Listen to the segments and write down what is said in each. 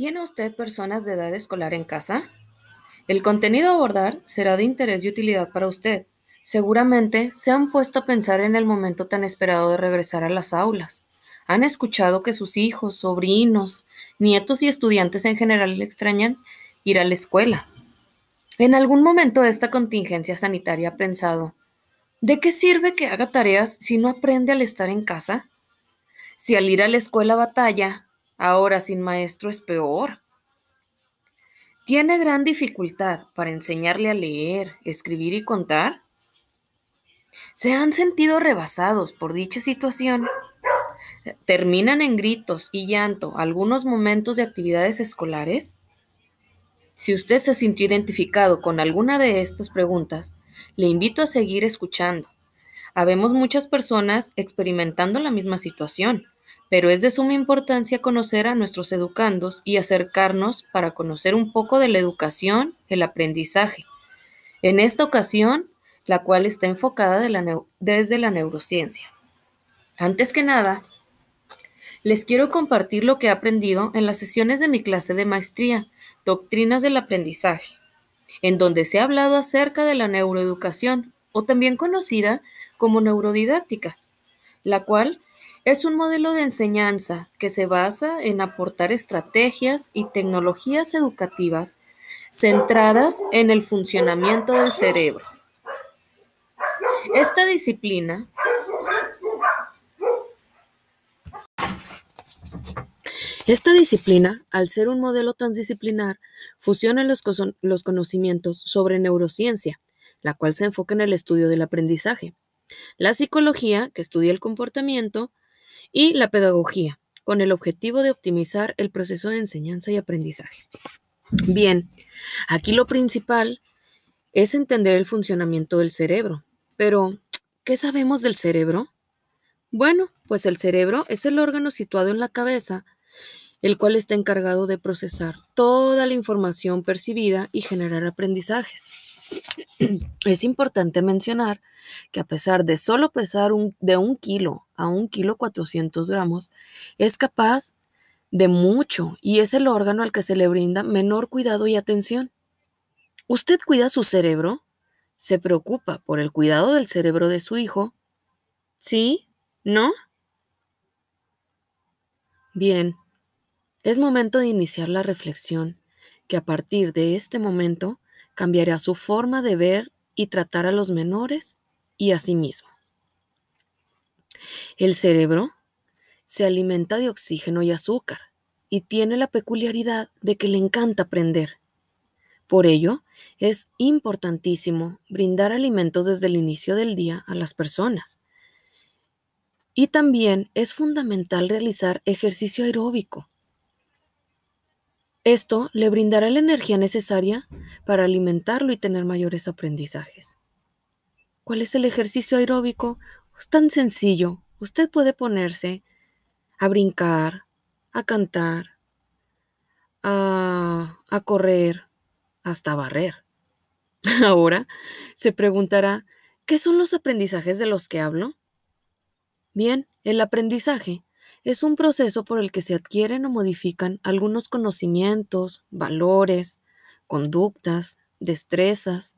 ¿Tiene usted personas de edad escolar en casa? El contenido a abordar será de interés y utilidad para usted. Seguramente se han puesto a pensar en el momento tan esperado de regresar a las aulas. Han escuchado que sus hijos, sobrinos, nietos y estudiantes en general le extrañan ir a la escuela. En algún momento esta contingencia sanitaria ha pensado, ¿de qué sirve que haga tareas si no aprende al estar en casa? Si al ir a la escuela batalla, ahora sin maestro es peor. ¿Tiene gran dificultad para enseñarle a leer, escribir y contar? ¿Se han sentido rebasados por dicha situación? ¿Terminan en gritos y llanto algunos momentos de actividades escolares? Si usted se sintió identificado con alguna de estas preguntas, le invito a seguir escuchando. Habemos muchas personas experimentando la misma situación pero es de suma importancia conocer a nuestros educandos y acercarnos para conocer un poco de la educación, el aprendizaje. En esta ocasión, la cual está enfocada desde la neurociencia. Antes que nada, les quiero compartir lo que he aprendido en las sesiones de mi clase de maestría, Doctrinas del Aprendizaje, en donde se ha hablado acerca de la neuroeducación, o también conocida como neurodidáctica, la cual es un modelo de enseñanza que se basa en aportar estrategias y tecnologías educativas centradas en el funcionamiento del cerebro. Esta disciplina Esta disciplina, al ser un modelo transdisciplinar, fusiona los, los, conocimientos sobre neurociencia, la cual se enfoca en el estudio del aprendizaje, la psicología, que estudia el comportamiento, y la pedagogía, con el objetivo de optimizar el proceso de enseñanza y aprendizaje. Bien, aquí lo principal es entender el funcionamiento del cerebro. Pero, ¿qué sabemos del cerebro? Bueno, pues el cerebro es el órgano situado en la cabeza, el cual está encargado de procesar toda la información percibida y generar aprendizajes. Es importante mencionar que a pesar de solo pesar de un kilo a un kilo 400 gramos, es capaz de mucho y es el órgano al que se le brinda menor cuidado y atención. ¿Usted cuida su cerebro? ¿Se preocupa por el cuidado del cerebro de su hijo? ¿Sí? ¿No? Bien, es momento de iniciar la reflexión que a partir de este momento cambiará su forma de ver y tratar a los menores y a sí mismo. El cerebro se alimenta de oxígeno y azúcar y tiene la peculiaridad de que le encanta aprender. Por ello, es importantísimo brindar alimentos desde el inicio del día a las personas. Y también es fundamental realizar ejercicio aeróbico. Esto le brindará la energía necesaria para alimentarlo y tener mayores aprendizajes. ¿Cuál es el ejercicio aeróbico? Es tan sencillo. Usted puede ponerse a brincar, a cantar, a, a correr, hasta barrer. Ahora se preguntará, ¿qué son los aprendizajes de los que hablo? Bien, el aprendizaje es un proceso por el que se adquieren o modifican algunos conocimientos, valores, conductas, destrezas,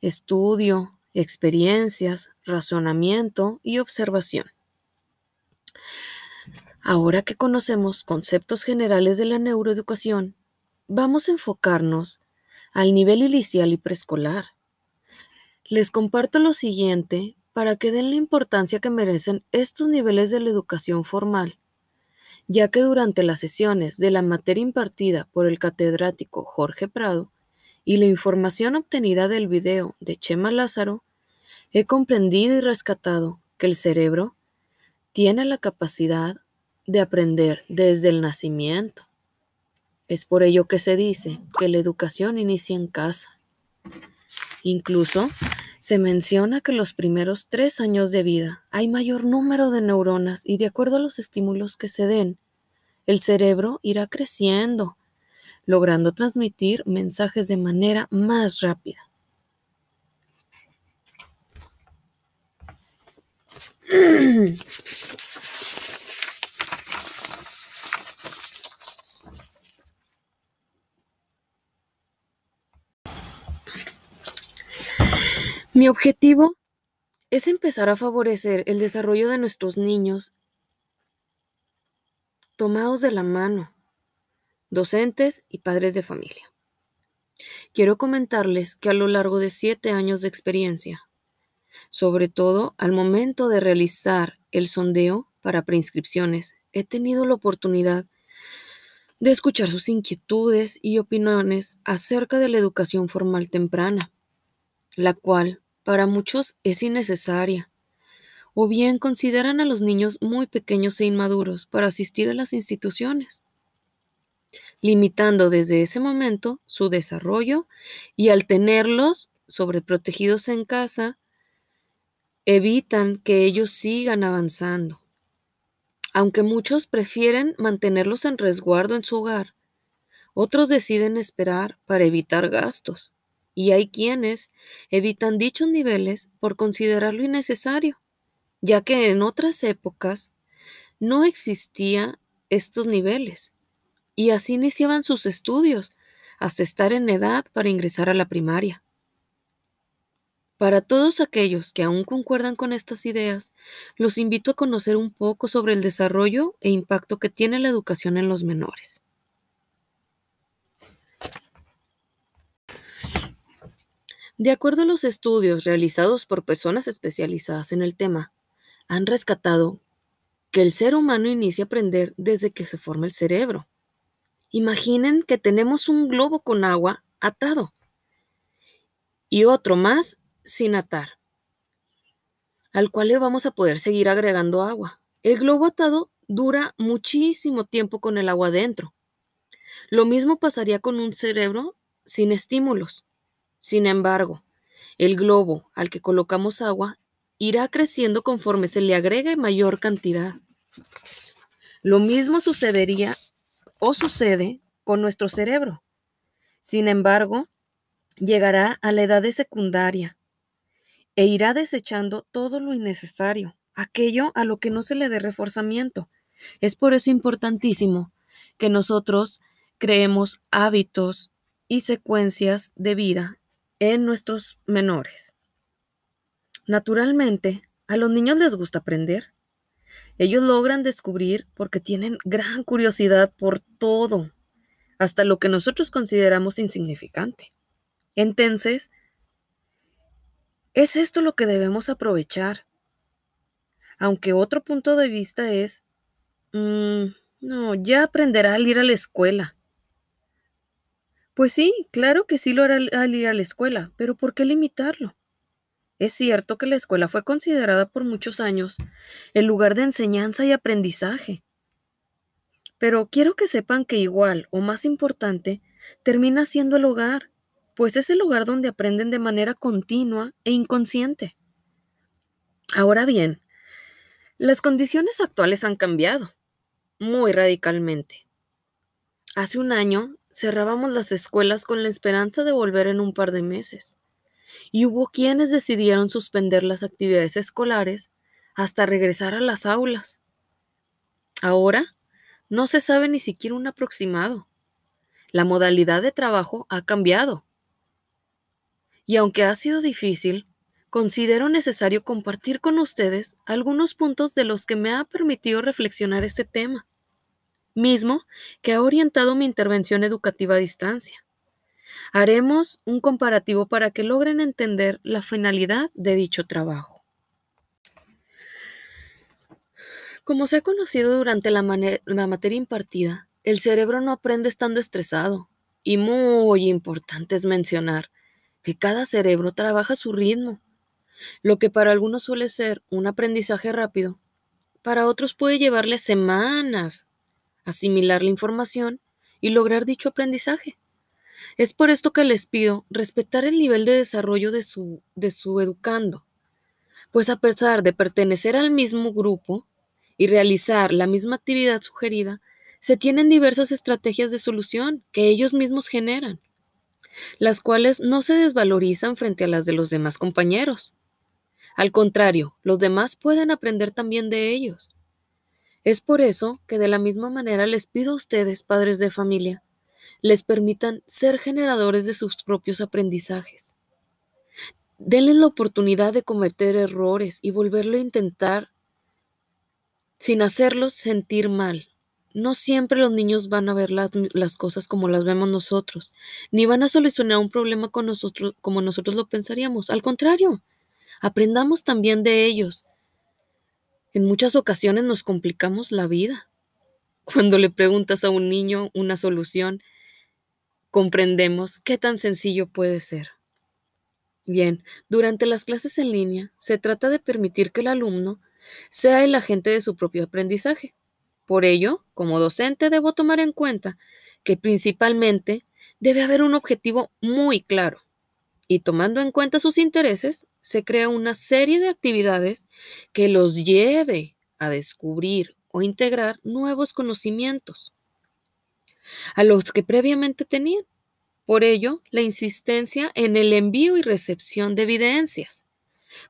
estudio, experiencias, razonamiento y observación. Ahora que conocemos conceptos generales de la neuroeducación, vamos a enfocarnos al nivel inicial y preescolar. Les comparto lo siguiente para que den la importancia que merecen estos niveles de la educación formal, ya que durante las sesiones de la materia impartida por el catedrático Jorge Prado, y la información obtenida del video de Chema Lázaro, he comprendido y rescatado que el cerebro tiene la capacidad de aprender desde el nacimiento. Es por ello que se dice que la educación inicia en casa. Incluso se menciona que los primeros tres años de vida hay mayor número de neuronas y de acuerdo a los estímulos que se den, el cerebro irá creciendo logrando transmitir mensajes de manera más rápida. Mi objetivo es empezar a favorecer el desarrollo de nuestros niños tomados de la mano, docentes y padres de familia. Quiero comentarles que a lo largo de siete años de experiencia, sobre todo al momento de realizar el sondeo para preinscripciones, he tenido la oportunidad de escuchar sus inquietudes y opiniones acerca de la educación formal temprana, la cual para muchos es innecesaria, o bien consideran a los niños muy pequeños e inmaduros para asistir a las instituciones, limitando desde ese momento su desarrollo y al tenerlos sobreprotegidos en casa, evitan que ellos sigan avanzando. Aunque muchos prefieren mantenerlos en resguardo en su hogar, otros deciden esperar para evitar gastos y hay quienes evitan dichos niveles por considerarlo innecesario, ya que en otras épocas no existían estos niveles y así iniciaban sus estudios hasta estar en edad para ingresar a la primaria. Para todos aquellos que aún concuerdan con estas ideas, los invito a conocer un poco sobre el desarrollo e impacto que tiene la educación en los menores. De acuerdo a los estudios realizados por personas especializadas en el tema, han rescatado que el ser humano inicia a aprender desde que se forma el cerebro. Imaginen que tenemos un globo con agua atado y otro más sin atar, al cual le vamos a poder seguir agregando agua. El globo atado dura muchísimo tiempo con el agua dentro. Lo mismo pasaría con un cerebro sin estímulos. Sin embargo, el globo al que colocamos agua irá creciendo conforme se le agregue mayor cantidad. Lo mismo sucedería o sucede con nuestro cerebro. Sin embargo, llegará a la edad de secundaria e irá desechando todo lo innecesario, aquello a lo que no se le dé reforzamiento. Es por eso importantísimo que nosotros creemos hábitos y secuencias de vida en nuestros menores. Naturalmente, a los niños les gusta aprender. Ellos logran descubrir porque tienen gran curiosidad por todo, hasta lo que nosotros consideramos insignificante. Entonces, es esto lo que debemos aprovechar. Aunque otro punto de vista es, mm, no, ya aprenderá al ir a la escuela. Pues sí, claro que sí lo hará al ir a la escuela, pero ¿por qué limitarlo? Es cierto que la escuela fue considerada por muchos años el lugar de enseñanza y aprendizaje. Pero quiero que sepan que igual o más importante termina siendo el hogar, pues es el lugar donde aprenden de manera continua e inconsciente. Ahora bien, las condiciones actuales han cambiado muy radicalmente. Hace un año cerrábamos las escuelas con la esperanza de volver en un par de meses. Y hubo quienes decidieron suspender las actividades escolares hasta regresar a las aulas. Ahora no se sabe ni siquiera un aproximado. La modalidad de trabajo ha cambiado. Y aunque ha sido difícil, considero necesario compartir con ustedes algunos puntos de los que me ha permitido reflexionar este tema mismo que ha orientado mi intervención educativa a distancia. Haremos un comparativo para que logren entender la finalidad de dicho trabajo. Como se ha conocido durante la, materia impartida, el cerebro no aprende estando estresado. Y muy importante es mencionar que cada cerebro trabaja a su ritmo. Lo que para algunos suele ser un aprendizaje rápido, para otros puede llevarle semanas asimilar la información y lograr dicho aprendizaje. Es por esto que les pido respetar el nivel de desarrollo de su, de su educando, pues a pesar de pertenecer al mismo grupo y realizar la misma actividad sugerida, se tienen diversas estrategias de solución que ellos mismos generan, las cuales no se desvalorizan frente a las de los demás compañeros. Al contrario, los demás pueden aprender también de ellos. Es por eso que de la misma manera les pido a ustedes, padres de familia, les permitan ser generadores de sus propios aprendizajes. denle la oportunidad de cometer errores y volverlo a intentar sin hacerlos sentir mal. No siempre los niños van a ver las cosas como las vemos nosotros, ni van a solucionar un problema con nosotros como nosotros lo pensaríamos. Al contrario, aprendamos también de ellos. En muchas ocasiones nos complicamos la vida. Cuando le preguntas a un niño una solución, comprendemos qué tan sencillo puede ser. Bien, durante las clases en línea se trata de permitir que el alumno sea el agente de su propio aprendizaje. Por ello, como docente debo tomar en cuenta que principalmente debe haber un objetivo muy claro y tomando en cuenta sus intereses, se crea una serie de actividades que los lleve a descubrir o integrar nuevos conocimientos a los que previamente tenían. Por ello, la insistencia en el envío y recepción de evidencias,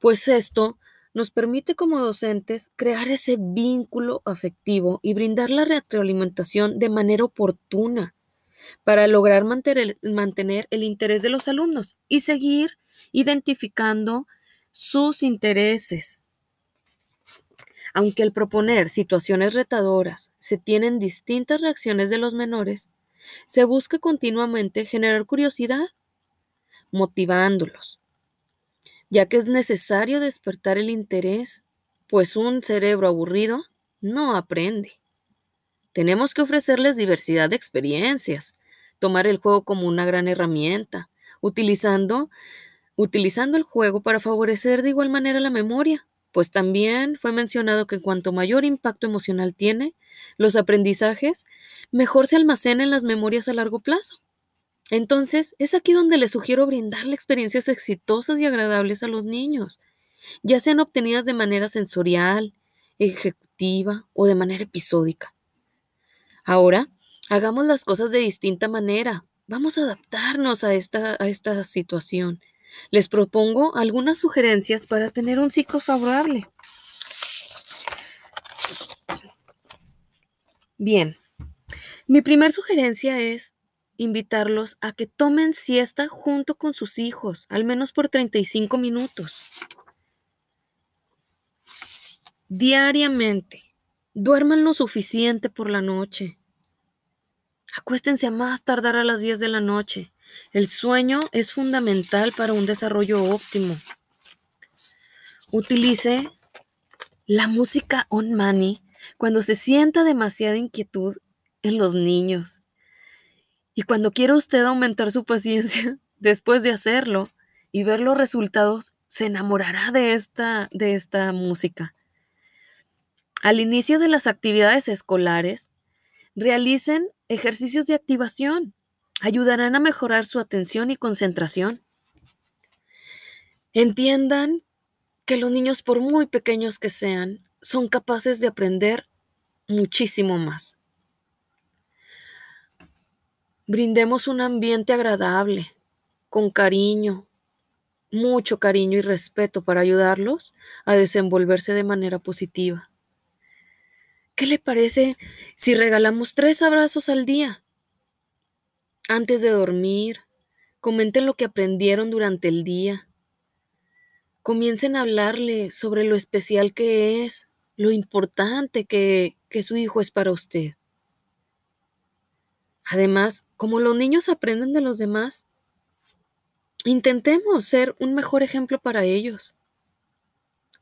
pues esto nos permite como docentes crear ese vínculo afectivo y brindar la retroalimentación de manera oportuna para lograr mantener, el interés de los alumnos y seguir identificando sus intereses. Aunque al proponer situaciones retadoras se tienen distintas reacciones de los menores, se busca continuamente generar curiosidad, motivándolos, ya que es necesario despertar el interés, pues un cerebro aburrido no aprende. Tenemos que ofrecerles diversidad de experiencias, tomar el juego como una gran herramienta, utilizando, utilizando el juego para favorecer de igual manera la memoria, pues también fue mencionado que cuanto mayor impacto emocional tiene, los aprendizajes, mejor se almacenan en las memorias a largo plazo. Entonces, es aquí donde les sugiero brindarle experiencias exitosas y agradables a los niños, ya sean obtenidas de manera sensorial, ejecutiva o de manera episódica. Ahora, hagamos las cosas de distinta manera. Vamos a adaptarnos a esta, a esta situación. Les propongo algunas sugerencias para tener un ciclo favorable. Bien, mi primera sugerencia es invitarlos a que tomen siesta junto con sus hijos, al menos por 35 minutos. Diariamente, duerman lo suficiente por la noche. Acuéstense a más tardar a las 10 de la noche. El sueño es fundamental para un desarrollo óptimo. Utilice la música on money cuando se sienta demasiada inquietud en los niños. Y cuando quiera usted aumentar su paciencia después de hacerlo y ver los resultados, se enamorará de esta, de esta música. Al inicio de las actividades escolares, realicen ejercicios de activación. Ayudarán a mejorar su atención y concentración. Entiendan que los niños, por muy pequeños que sean, son capaces de aprender muchísimo más. Brindemos un ambiente agradable, con cariño, mucho cariño y respeto para ayudarlos a desenvolverse de manera positiva. ¿Qué le parece si regalamos tres abrazos al día? Antes de dormir, comenten lo que aprendieron durante el día. Comiencen a hablarle sobre lo especial que es, lo importante que, que su hijo es para usted. Además, como los niños aprenden de los demás, intentemos ser un mejor ejemplo para ellos.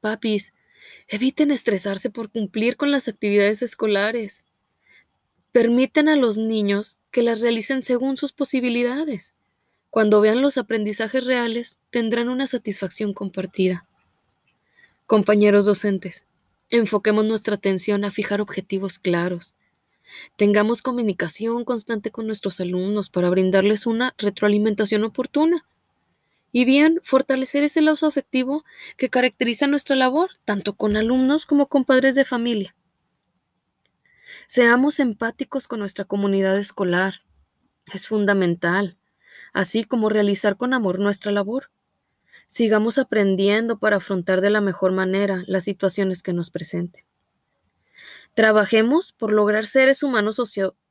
Papis, eviten estresarse por cumplir con las actividades escolares. Permiten a los niños que las realicen según sus posibilidades. Cuando vean los aprendizajes reales, tendrán una satisfacción compartida. Compañeros docentes, enfoquemos nuestra atención a fijar objetivos claros. Tengamos comunicación constante con nuestros alumnos para brindarles una retroalimentación oportuna. Y bien, fortalecer ese lazo afectivo que caracteriza nuestra labor, tanto con alumnos como con padres de familia. Seamos empáticos con nuestra comunidad escolar. Es fundamental, así como realizar con amor nuestra labor. Sigamos aprendiendo para afrontar de la mejor manera las situaciones que nos presenten. Trabajemos por lograr seres humanos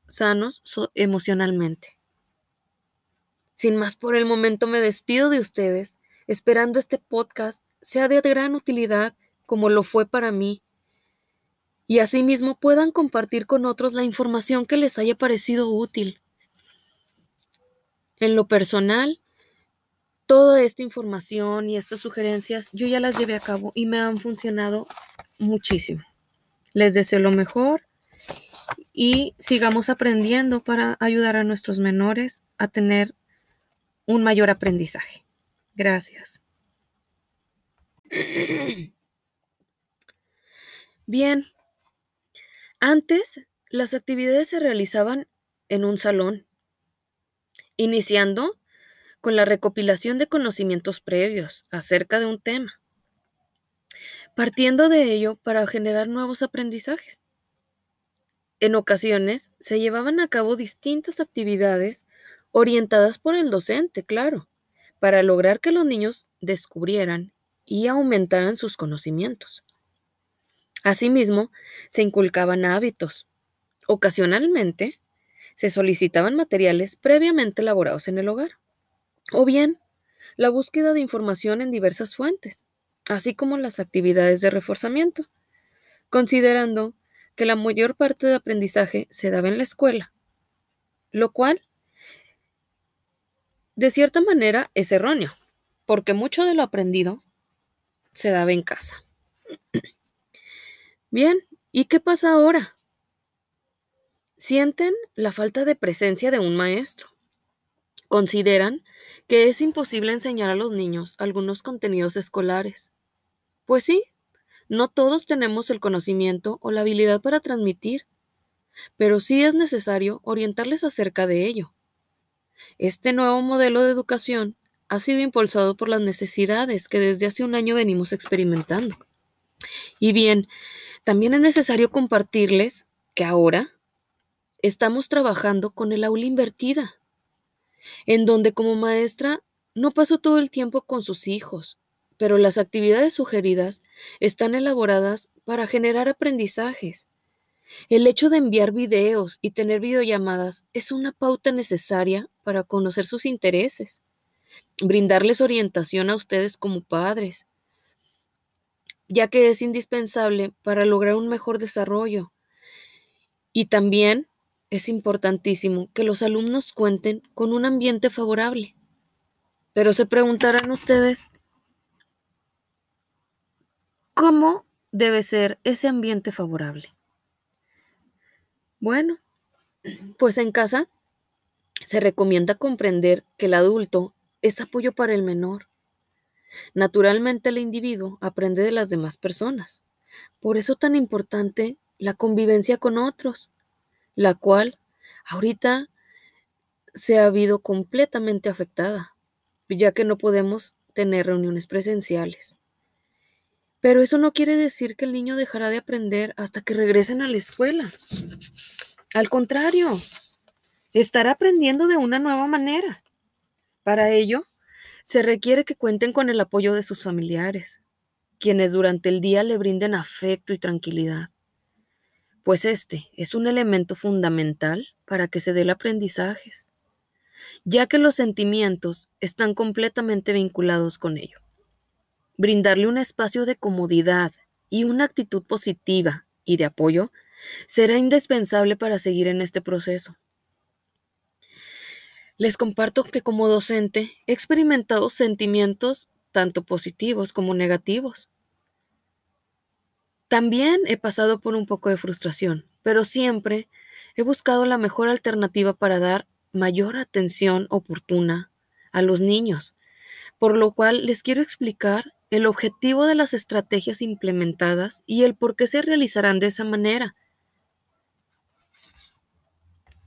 sanos emocionalmente. Sin más por el momento me despido de ustedes, esperando este podcast sea de gran utilidad como lo fue para mí y asimismo puedan compartir con otros la información que les haya parecido útil. En lo personal, toda esta información y estas sugerencias yo ya las llevé a cabo y me han funcionado muchísimo. Les deseo lo mejor y sigamos aprendiendo para ayudar a nuestros menores a tener un mayor aprendizaje. Gracias. Bien, antes las actividades se realizaban en un salón, iniciando con la recopilación de conocimientos previos acerca de un tema, partiendo de ello para generar nuevos aprendizajes. En ocasiones se llevaban a cabo distintas actividades orientadas por el docente, claro, para lograr que los niños descubrieran y aumentaran sus conocimientos. Asimismo, se inculcaban hábitos. Ocasionalmente, se solicitaban materiales previamente elaborados en el hogar. O bien, la búsqueda de información en diversas fuentes, así como las actividades de reforzamiento, considerando que la mayor parte de aprendizaje se daba en la escuela, lo cual, de cierta manera, es erróneo, porque mucho de lo aprendido se daba en casa. Bien, ¿y qué pasa ahora? Sienten la falta de presencia de un maestro. Consideran que es imposible enseñar a los niños algunos contenidos escolares. Pues sí, no todos tenemos el conocimiento o la habilidad para transmitir, pero sí es necesario orientarles acerca de ello. Este nuevo modelo de educación ha sido impulsado por las necesidades que desde hace un año venimos experimentando. Y bien, también es necesario compartirles que ahora estamos trabajando con el aula invertida en donde como maestra no paso todo el tiempo con sus hijos, pero las actividades sugeridas están elaboradas para generar aprendizajes. El hecho de enviar videos y tener videollamadas es una pauta necesaria para conocer sus intereses, brindarles orientación a ustedes como padres, ya que es indispensable para lograr un mejor desarrollo. Y también es importantísimo que los alumnos cuenten con un ambiente favorable. Pero se preguntarán ustedes, ¿cómo debe ser ese ambiente favorable? Bueno, pues en casa se recomienda comprender que el adulto es apoyo para el menor. Naturalmente el individuo aprende de las demás personas. Por eso tan importante la convivencia con otros la cual ahorita se ha habido completamente afectada, ya que no podemos tener reuniones presenciales. Pero eso no quiere decir que el niño dejará de aprender hasta que regresen a la escuela. Al contrario, estará aprendiendo de una nueva manera. Para ello, se requiere que cuenten con el apoyo de sus familiares, quienes durante el día le brinden afecto y tranquilidad pues este es un elemento fundamental para que se dé el aprendizaje, ya que los sentimientos están completamente vinculados con ello. Brindarle un espacio de comodidad y una actitud positiva y de apoyo será indispensable para seguir en este proceso. Les comparto que como docente he experimentado sentimientos tanto positivos como negativos. También he pasado por un poco de frustración, pero siempre he buscado la mejor alternativa para dar mayor atención oportuna a los niños, por lo cual les quiero explicar el objetivo de las estrategias implementadas y el por qué se realizarán de esa manera,